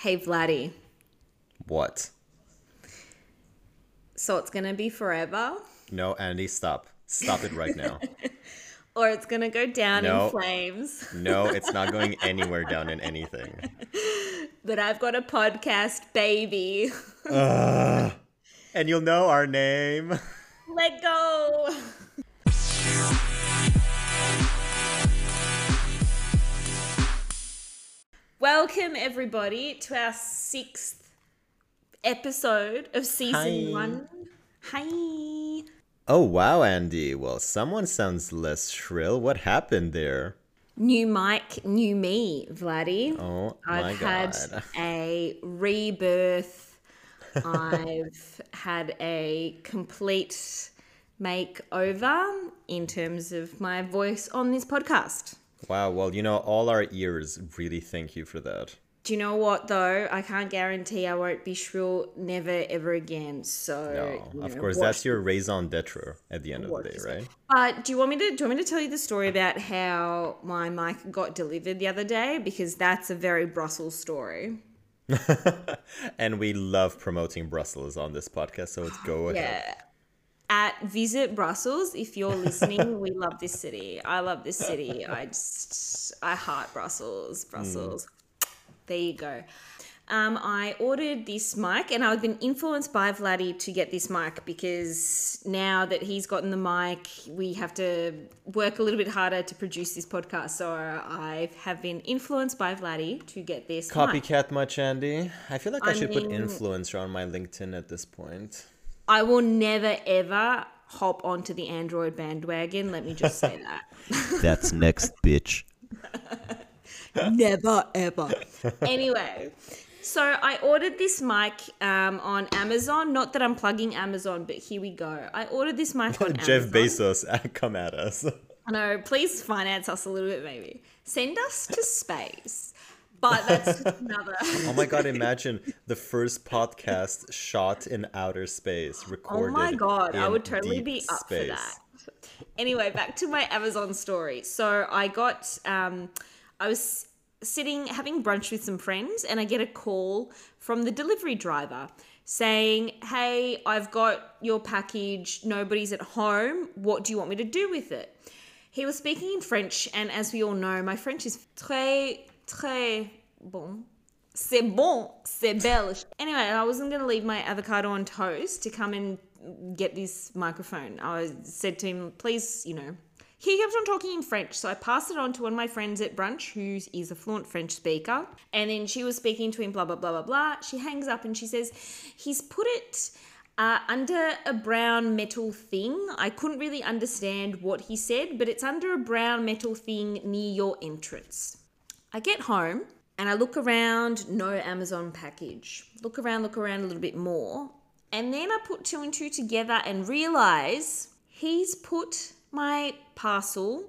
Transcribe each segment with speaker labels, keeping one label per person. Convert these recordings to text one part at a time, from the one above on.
Speaker 1: Hey, Vlady.
Speaker 2: What?
Speaker 1: So it's going to be forever,
Speaker 2: No, Andy, stop. Stop it right now.
Speaker 1: or it's going to go down
Speaker 2: No.
Speaker 1: in flames.
Speaker 2: No, it's not going anywhere down in anything.
Speaker 1: But I've got a podcast, baby.
Speaker 2: And you'll know our name.
Speaker 1: Let go. Welcome, everybody, to our sixth episode of season
Speaker 2: Hi.
Speaker 1: one. Hi.
Speaker 2: Oh, wow, Andy. Well, someone sounds less shrill. What happened there?
Speaker 1: New mic, new me, Vlady.
Speaker 2: Oh,
Speaker 1: I've
Speaker 2: my
Speaker 1: had
Speaker 2: God.
Speaker 1: a rebirth. I've had a complete makeover in terms of my voice on this podcast.
Speaker 2: Wow, well, you know, all our ears really thank you for that.
Speaker 1: Do you know what though? I can't guarantee I won't be shrill never ever again. So
Speaker 2: No, of
Speaker 1: know,
Speaker 2: course, that's your raison d'etre at the end of the day, right?
Speaker 1: But do you want me to do you want me to tell you the story about how my mic got delivered the other day? Because that's a very Brussels story.
Speaker 2: and we love promoting Brussels on this podcast, so let's go ahead.
Speaker 1: Yeah. At Visit Brussels, if you're listening, we love this city. I love this city. I just, I heart Brussels. Brussels. There you go. Um, I ordered this mic and I've been influenced by Vlady to get this mic because now that he's gotten the mic, we have to work a little bit harder to produce this podcast. So I have been influenced by Vlady to get this mic.
Speaker 2: Copycat much, Andy? I feel like I,
Speaker 1: I
Speaker 2: should put influencer on my LinkedIn at this point.
Speaker 1: I will never ever hop onto the Android bandwagon. Let me just say that.
Speaker 2: That's next, bitch.
Speaker 1: never ever. anyway, so I ordered this mic um, on Amazon. Not that I'm plugging Amazon, but here we go. I ordered this mic on
Speaker 2: Jeff
Speaker 1: Amazon.
Speaker 2: Bezos, come at us.
Speaker 1: I know. Please finance us a little bit, maybe. Send us to space. But that's just another.
Speaker 2: Oh my god, imagine the first podcast shot in outer space, recorded.
Speaker 1: Oh my god, I would totally be up
Speaker 2: space.
Speaker 1: for that. Anyway, back to my Amazon story. So I got, um, I was sitting having brunch with some friends, and I get a call from the delivery driver saying, "Hey, I've got your package. Nobody's at home. What do you want me to do with it?" He was speaking in French, and as we all know, my French is très, très bon. C'est bon, c'est belge. Anyway, I wasn't going to leave my avocado on toast to come and get this microphone. I said to him, please, you know. He kept on talking in French, so I passed it on to one of my friends at brunch who is a fluent French speaker. And then she was speaking to him, blah, blah, blah, blah, blah. She hangs up and she says, he's put it uh, under a brown metal thing. I couldn't really understand what he said, but it's under a brown metal thing near your entrance. I get home and I look around, no Amazon package. Look around, look around a little bit more. And then I put two and two together and realize he's put my parcel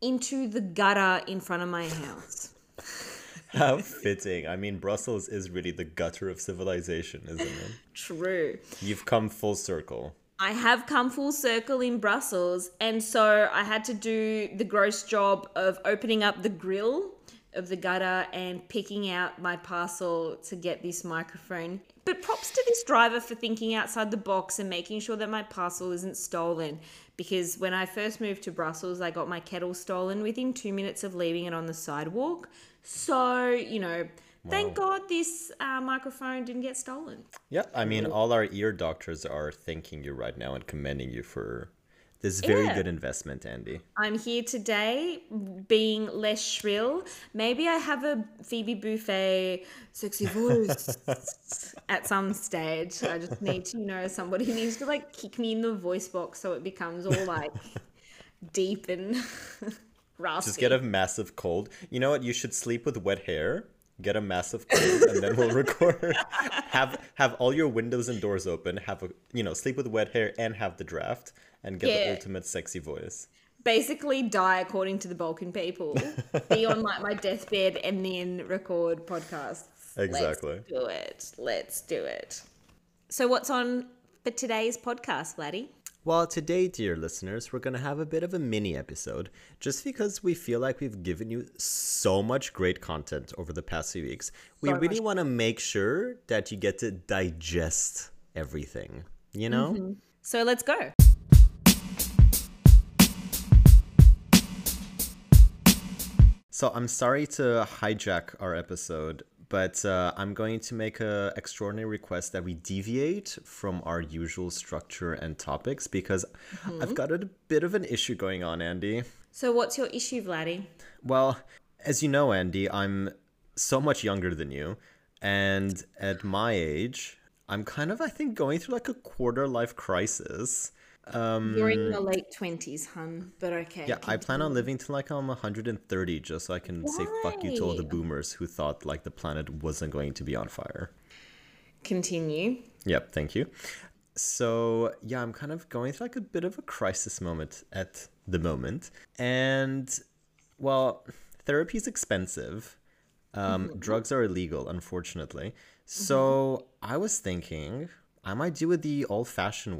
Speaker 1: into the gutter in front of my house.
Speaker 2: How fitting. I mean, Brussels is really the gutter of civilization, isn't it?
Speaker 1: True.
Speaker 2: You've come full circle.
Speaker 1: I have come full circle in Brussels, and so I had to do the gross job of opening up the grill of the gutter and picking out my parcel to get this microphone. But props to this driver for thinking outside the box and making sure that my parcel isn't stolen. Because when I first moved to Brussels, I got my kettle stolen within two minutes of leaving it on the sidewalk. So, you know, thank God this uh, microphone didn't get stolen.
Speaker 2: Yeah, I mean, all our ear doctors are thanking you right now and commending you for this very
Speaker 1: Yeah.
Speaker 2: good investment, Andy.
Speaker 1: I'm here today being less shrill. Maybe I have a Phoebe Buffay sexy voice at some stage. I just need to, you know, somebody needs to like kick me in the voice box so it becomes all like deep and raspy.
Speaker 2: Just get a massive cold. You know what? You should sleep with wet hair. Get a massive cold, and then we'll record. have have all your windows and doors open. Have a you know sleep with wet hair and have the draft and get the ultimate sexy voice.
Speaker 1: Basically, die according to the Balkan people. Be on like my deathbed and then record podcasts.
Speaker 2: Exactly.
Speaker 1: Let's do it. Let's do it. So, what's on for today's podcast, laddie?
Speaker 2: Well, today, dear listeners, we're going to have a bit of a mini episode just because we feel like we've given you so much great content over the past few weeks. We
Speaker 1: So
Speaker 2: really want to make sure that you get to digest everything, you know? Mm-hmm.
Speaker 1: So let's go.
Speaker 2: So I'm sorry to hijack our episode, but uh, I'm going to make a extraordinary request that we deviate from our usual structure and topics because I've got a bit of an issue going on, Andy.
Speaker 1: So what's your issue, Vlady?
Speaker 2: Well, as you know, Andy, I'm so much younger than you, and at my age, I'm kind of, I think, going through like a quarter life crisis.
Speaker 1: You're in um, your late twenties, hun. But okay.
Speaker 2: Yeah, I plan on living till like I'm 130 just so I can say fuck you to all the boomers who thought like the planet wasn't going to be on fire.
Speaker 1: continue.
Speaker 2: Yep, thank you. So, yeah, I'm kind of going through like a bit of a crisis moment at the moment. And, well, therapy is expensive. Um, mm-hmm. Drugs are illegal, unfortunately. So, mm-hmm. I was thinking I might do it the old fashioned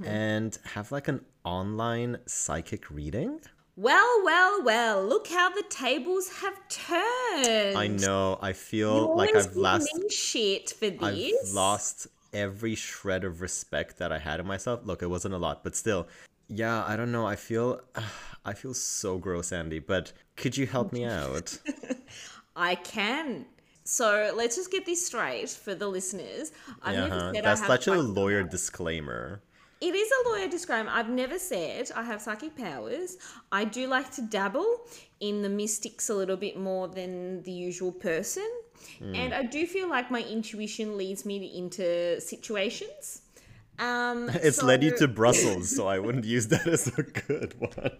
Speaker 2: way and have like an online psychic reading.
Speaker 1: Well, well, well. Look how the tables have turned.
Speaker 2: I know, I feel like I've lost.
Speaker 1: shit for
Speaker 2: I've lost every shred of respect that I had in myself. Look, it wasn't a lot, but still. Yeah, I don't know. I feel I feel so gross, Andy, but could you help me out?
Speaker 1: I can. So let's just get this straight for the listeners. I've
Speaker 2: Yeah,
Speaker 1: never
Speaker 2: uh-huh.
Speaker 1: said
Speaker 2: That's
Speaker 1: I have
Speaker 2: such a lawyer disclaimer.
Speaker 1: It is a lawyer disclaimer. I've never said I have psychic powers. I do like to dabble in the mystics a little bit more than the usual person.
Speaker 2: Hmm.
Speaker 1: And I do feel like my intuition leads me into situations. Um,
Speaker 2: It's led you to Brussels, so I wouldn't use that as a good one.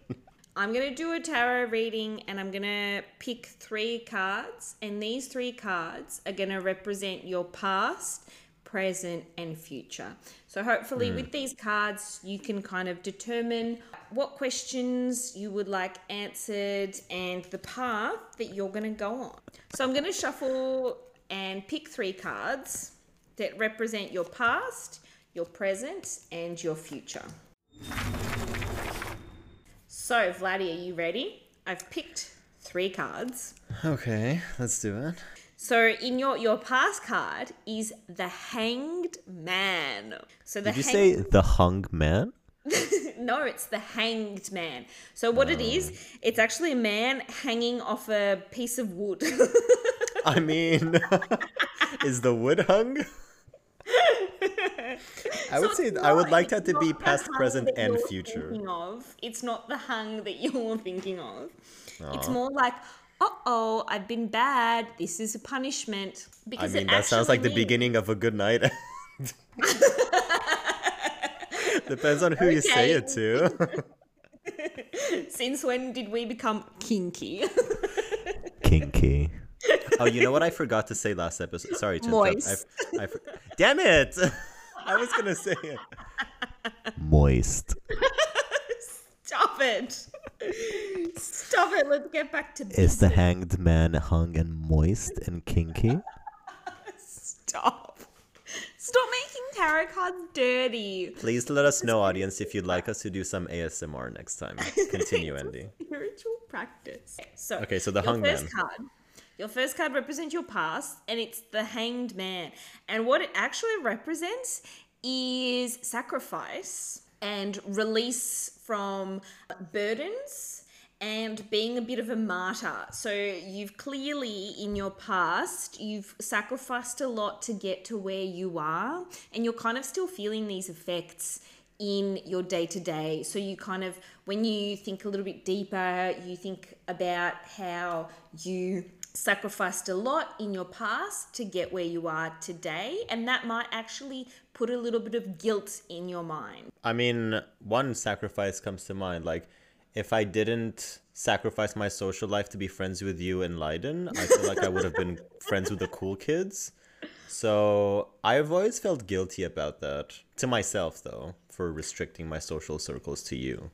Speaker 1: I'm going to do a tarot reading and I'm going to pick three cards. And these three cards are going to represent your past, present, and future. So, hopefully, hmm. with these cards, you can kind of determine what questions you would like answered and the path that you're going to go on. So, I'm going to shuffle and pick three cards that represent your past, your present, and your future. So, Vlady, are you ready? I've picked three cards.
Speaker 2: Okay, let's do it.
Speaker 1: So, in your your past card is the Hanged Man. So the
Speaker 2: Did you
Speaker 1: hang-
Speaker 2: say the hung man?
Speaker 1: no? It's the Hanged Man. So what it is? Oh. It's actually a man hanging off a piece of wood.
Speaker 2: I mean, is the wood hung? I would
Speaker 1: So
Speaker 2: say
Speaker 1: it's
Speaker 2: I would
Speaker 1: not-
Speaker 2: like
Speaker 1: it's
Speaker 2: that to be
Speaker 1: not the
Speaker 2: past,
Speaker 1: hung
Speaker 2: present,
Speaker 1: that
Speaker 2: and
Speaker 1: you're
Speaker 2: future.
Speaker 1: thinking Of. It's not the hung that you're thinking of. It's more like, uh oh, I've been bad. This is a punishment.
Speaker 2: I mean, that sounds like the beginning of a good night. Depends on who you say it to.
Speaker 1: Since when did we become kinky?
Speaker 2: Kinky. Oh, you know what I forgot to say last episode? Sorry to
Speaker 1: Moist.
Speaker 2: I, I, Damn it! I was gonna say it. Moist.
Speaker 1: Stop it. Stop it. Let's get back to
Speaker 2: Is the hanged man hung and moist and kinky?
Speaker 1: Stop. Stop making tarot cards dirty.
Speaker 2: Please let us know, audience, if you'd like us to do some ASMR next time. Continue, Andy.
Speaker 1: Spiritual practice. So
Speaker 2: Okay, so the
Speaker 1: your
Speaker 2: hung
Speaker 1: first
Speaker 2: man.
Speaker 1: card. Your first card represents your past, and it's the hanged man. And what it actually represents is sacrifice and release from burdens and being a bit of a martyr. So you've clearly in your past, you've sacrificed a lot to get to where you are, and you're kind of still feeling these effects in your day to day. So you kind of, when you think a little bit deeper, you think about how you sacrificed a lot in your past to get where you are today, and that might actually put a little bit of guilt in your mind.
Speaker 2: I mean, one sacrifice comes to mind. Like, if I didn't sacrifice my social life to be friends with you and Leiden, I feel like I would have been friends with the cool kids. So I've always felt guilty about that. To myself, though, for restricting my social circles to you.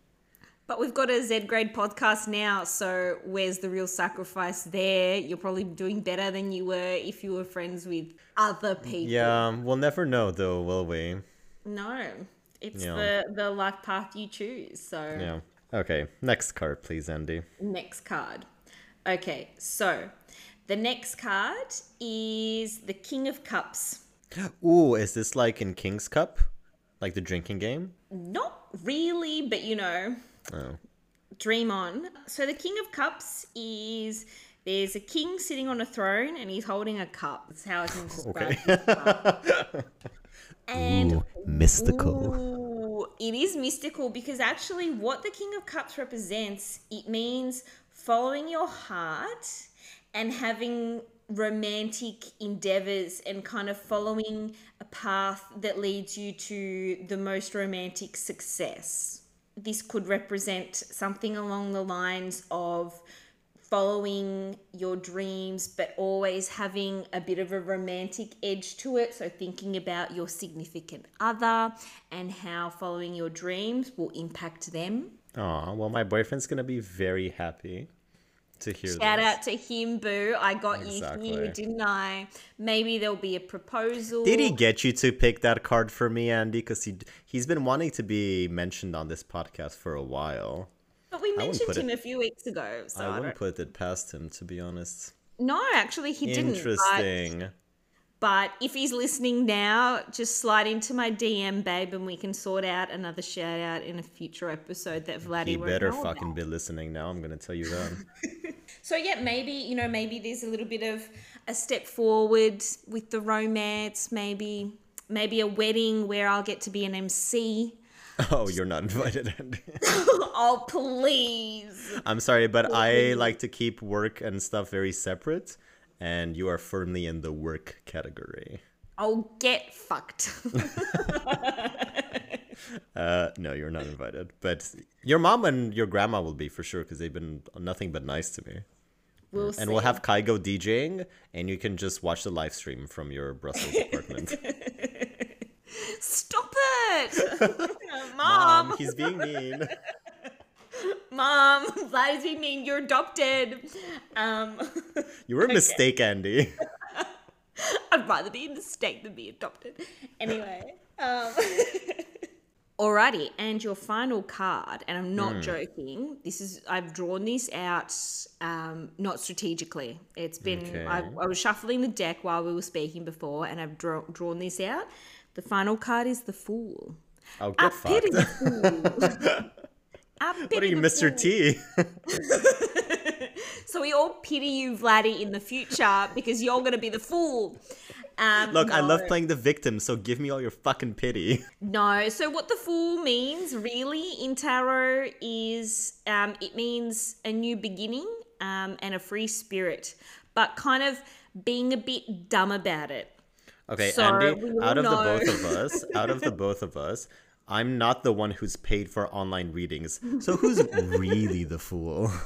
Speaker 1: But we've got a Z grade podcast now, so where's the real sacrifice there? You're probably doing better than you were if you were friends with other people.
Speaker 2: Yeah, we'll never know, though, will we?
Speaker 1: No. It's
Speaker 2: Yeah.
Speaker 1: the the life path you choose. So
Speaker 2: Yeah. Okay. Next card, please, Andy.
Speaker 1: next card. Okay, so the next card is the King of Cups.
Speaker 2: Ooh, is this like in King's Cup? Like the drinking game?
Speaker 1: Not really, but you know,
Speaker 2: Oh.
Speaker 1: dream on. So the King of Cups is there's a king sitting on a throne and he's holding a cup. That's how I can describe
Speaker 2: Okay.
Speaker 1: And
Speaker 2: mystical.
Speaker 1: Ooh, it is mystical because actually, what the King of Cups represents, it means following your heart and having romantic endeavors and kind of following a path that leads you to the most romantic success. This could represent something along the lines of following your dreams, but always having a bit of a romantic edge to it. So, thinking about your significant other and how following your dreams will impact them.
Speaker 2: Aw, well, my boyfriend's gonna be very happy to hear that.
Speaker 1: Shout
Speaker 2: this.
Speaker 1: out to him, Boo. I got you here, didn't I? Maybe there'll be a proposal.
Speaker 2: Did he get you to pick that card for me, Andy? Because he he's been wanting to be mentioned on this podcast for a while.
Speaker 1: But we mentioned him
Speaker 2: it-
Speaker 1: a few weeks ago. So
Speaker 2: I
Speaker 1: I
Speaker 2: wouldn't put it past him, to be honest.
Speaker 1: No, actually, he didn't.
Speaker 2: Interesting.
Speaker 1: But if he's listening now, just slide into my DM, babe, and we can sort out another shout out in a future episode that Vlady
Speaker 2: He better fucking
Speaker 1: about.
Speaker 2: be listening now. I'm gonna tell you that.
Speaker 1: So yeah, maybe you know, maybe there's a little bit of a step forward with the romance. Maybe, maybe a wedding where I'll get to be an MC.
Speaker 2: oh, you're not invited,
Speaker 1: oh please!
Speaker 2: I'm sorry, but I like to keep work and stuff very separate, and you are firmly in the work category.
Speaker 1: Oh, get fucked.
Speaker 2: Uh, no, you're not invited. But your mom and your grandma will be for sure because they've been nothing but nice to me.
Speaker 1: We'll
Speaker 2: And we'll
Speaker 1: see.
Speaker 2: have Kygo DJing, and you can just watch the live stream from your Brussels apartment.
Speaker 1: Stop it, mom.
Speaker 2: Mom, he's being mean.
Speaker 1: Mom, Vlady's being mean. You're adopted. Um.
Speaker 2: You were a mistake, Andy.
Speaker 1: I'd rather be a mistake than be adopted. Anyway. Um. Alrighty, and your final card, and I'm not joking. This is I've drawn this out, um, not strategically. It's been I, I was shuffling the deck while we were speaking before, and I've draw, drawn this out. The final card is the Fool.
Speaker 2: Oh,
Speaker 1: I pity the Fool. I
Speaker 2: What are you, Mr.
Speaker 1: fool.
Speaker 2: T?
Speaker 1: So we all pity you, Vlady, in the future because you're gonna be the fool. Um,
Speaker 2: Look, I love playing the victim, so give me all your fucking pity.
Speaker 1: No, so what the fool means really in tarot is um, it means a new beginning um, and a free spirit, but kind of being a bit dumb about it.
Speaker 2: Okay,
Speaker 1: So,
Speaker 2: Andy, out of the both of us, out of the both of us, I'm not the one who's paid for online readings. So who's really the fool?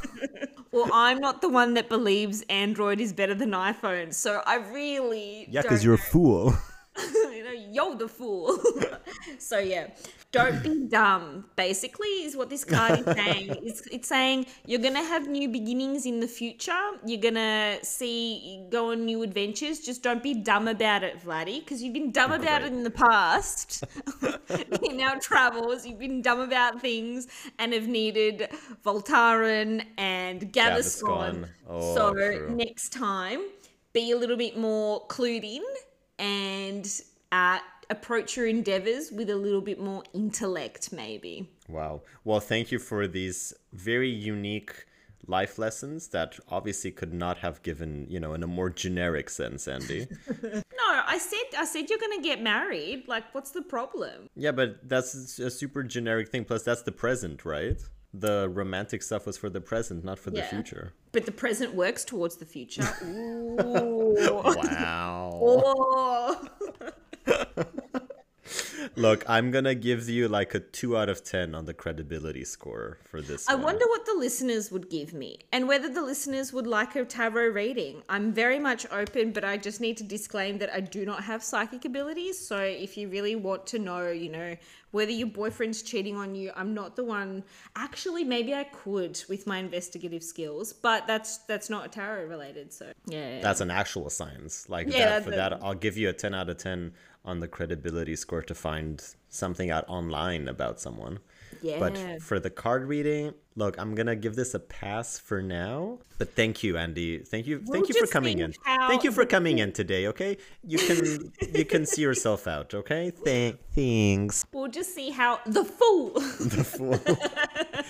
Speaker 1: Well, I'm not the one that believes Android is better than iPhone, so I really
Speaker 2: Yeah, because you're a fool.
Speaker 1: you know, you're the fool. so yeah, don't be dumb. Basically, is what this card is saying. It's, it's saying you're gonna have new beginnings in the future. You're gonna see go on new adventures. Just don't be dumb about it, Vlady, because you've been dumb about it in the past. in our travels, you've been dumb about things and have needed Voltaren and. Gaviscon.
Speaker 2: Oh,
Speaker 1: so
Speaker 2: true.
Speaker 1: next time, be a little bit more clued in and uh, approach your endeavors with a little bit more intellect, maybe.
Speaker 2: Wow. Well, thank you for these very unique life lessons that obviously could not have given, you know, in a more generic sense, Andy.
Speaker 1: No, I said I said you're gonna get married. Like, what's the problem?
Speaker 2: yeah, but that's a super generic thing. Plus, that's the present, right? The romantic stuff was for the present, not for the future.
Speaker 1: But the present works towards the future. Ooh.
Speaker 2: Wow.
Speaker 1: Oh.
Speaker 2: Look, I'm gonna give you like a two out of ten on the credibility score for this.
Speaker 1: I
Speaker 2: one.
Speaker 1: wonder what the listeners would give me and whether the listeners would like a tarot reading. I'm very much open, but I just need to disclaim that I do not have psychic abilities. So if you really want to know, you know, whether your boyfriend's cheating on you. I'm not the one. Actually, maybe I could with my investigative skills, but that's that's not tarot related. So yeah,
Speaker 2: That's an actual science. Like
Speaker 1: Yeah,
Speaker 2: that, for
Speaker 1: that's
Speaker 2: that, I'll give you a 10 out of 10 on the credibility score to find something out online about someone.
Speaker 1: yeah.
Speaker 2: But for the card reading, look, I'm gonna give this a pass for now. But thank you, Andy. Thank you,
Speaker 1: We'll
Speaker 2: thank you for coming in.
Speaker 1: how
Speaker 2: Thank you for coming in today. Okay, you can you can see yourself out. Okay, Thank thanks.
Speaker 1: we'll just see how the fool.
Speaker 2: The fool.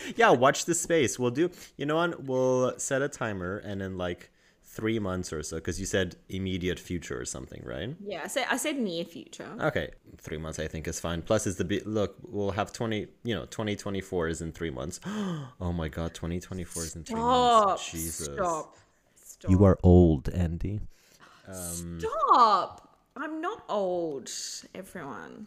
Speaker 2: yeah, watch the space. We'll do. You know what? We'll set a timer, and then like three months or so, because you said immediate future or something, right?
Speaker 1: yeah, I said I said near future.
Speaker 2: Okay, three months I think is fine. Plus, is the be- look we'll have twenty. You know, twenty twenty four is in three months. oh my god, twenty twenty four is in three
Speaker 1: Stop.
Speaker 2: months. Jesus,
Speaker 1: Stop. Stop.
Speaker 2: you are old, Andy.
Speaker 1: Um, stop. I'm not old, everyone.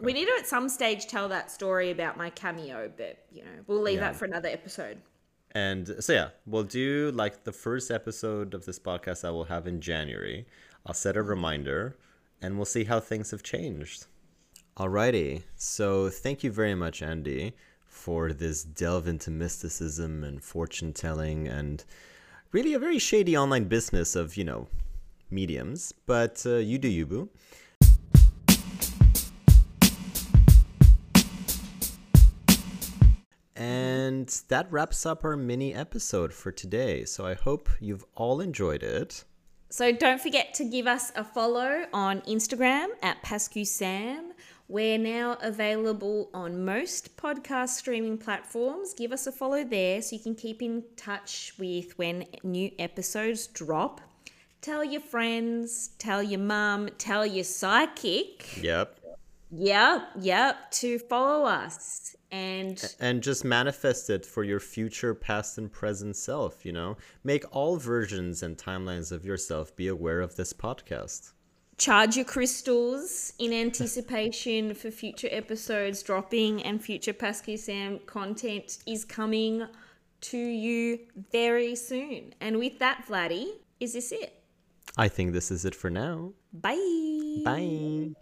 Speaker 1: We need to at some stage tell that story about my cameo, but you know, we'll leave
Speaker 2: Yeah.
Speaker 1: that for another episode.
Speaker 2: And so yeah, we'll do like the first episode of this podcast I will have in January. I'll set a reminder and we'll see how things have changed. Alrighty. So thank you very much, Andy, for this delve into mysticism and fortune telling and really a very shady online business of, you know, mediums. But uh, you do you, boo. And that wraps up our mini episode for today. So I hope you've all enjoyed it.
Speaker 1: So don't forget to give us a follow on Instagram at PascuSam. We're now available on most podcast streaming platforms. Give us a follow there so you can keep in touch with when new episodes drop. Tell your friends, tell your mum, tell your psychic.
Speaker 2: Yep.
Speaker 1: Yep, yep, to follow us. And
Speaker 2: And just manifest it for your future, past, and present self, you know? Make all versions and timelines of yourself be aware of this podcast.
Speaker 1: charge your crystals in anticipation for future episodes dropping and future Pascu Sam content is coming to you very soon. And with that, Vlady, is this it?
Speaker 2: I think this is it for now.
Speaker 1: Bye.
Speaker 2: Bye.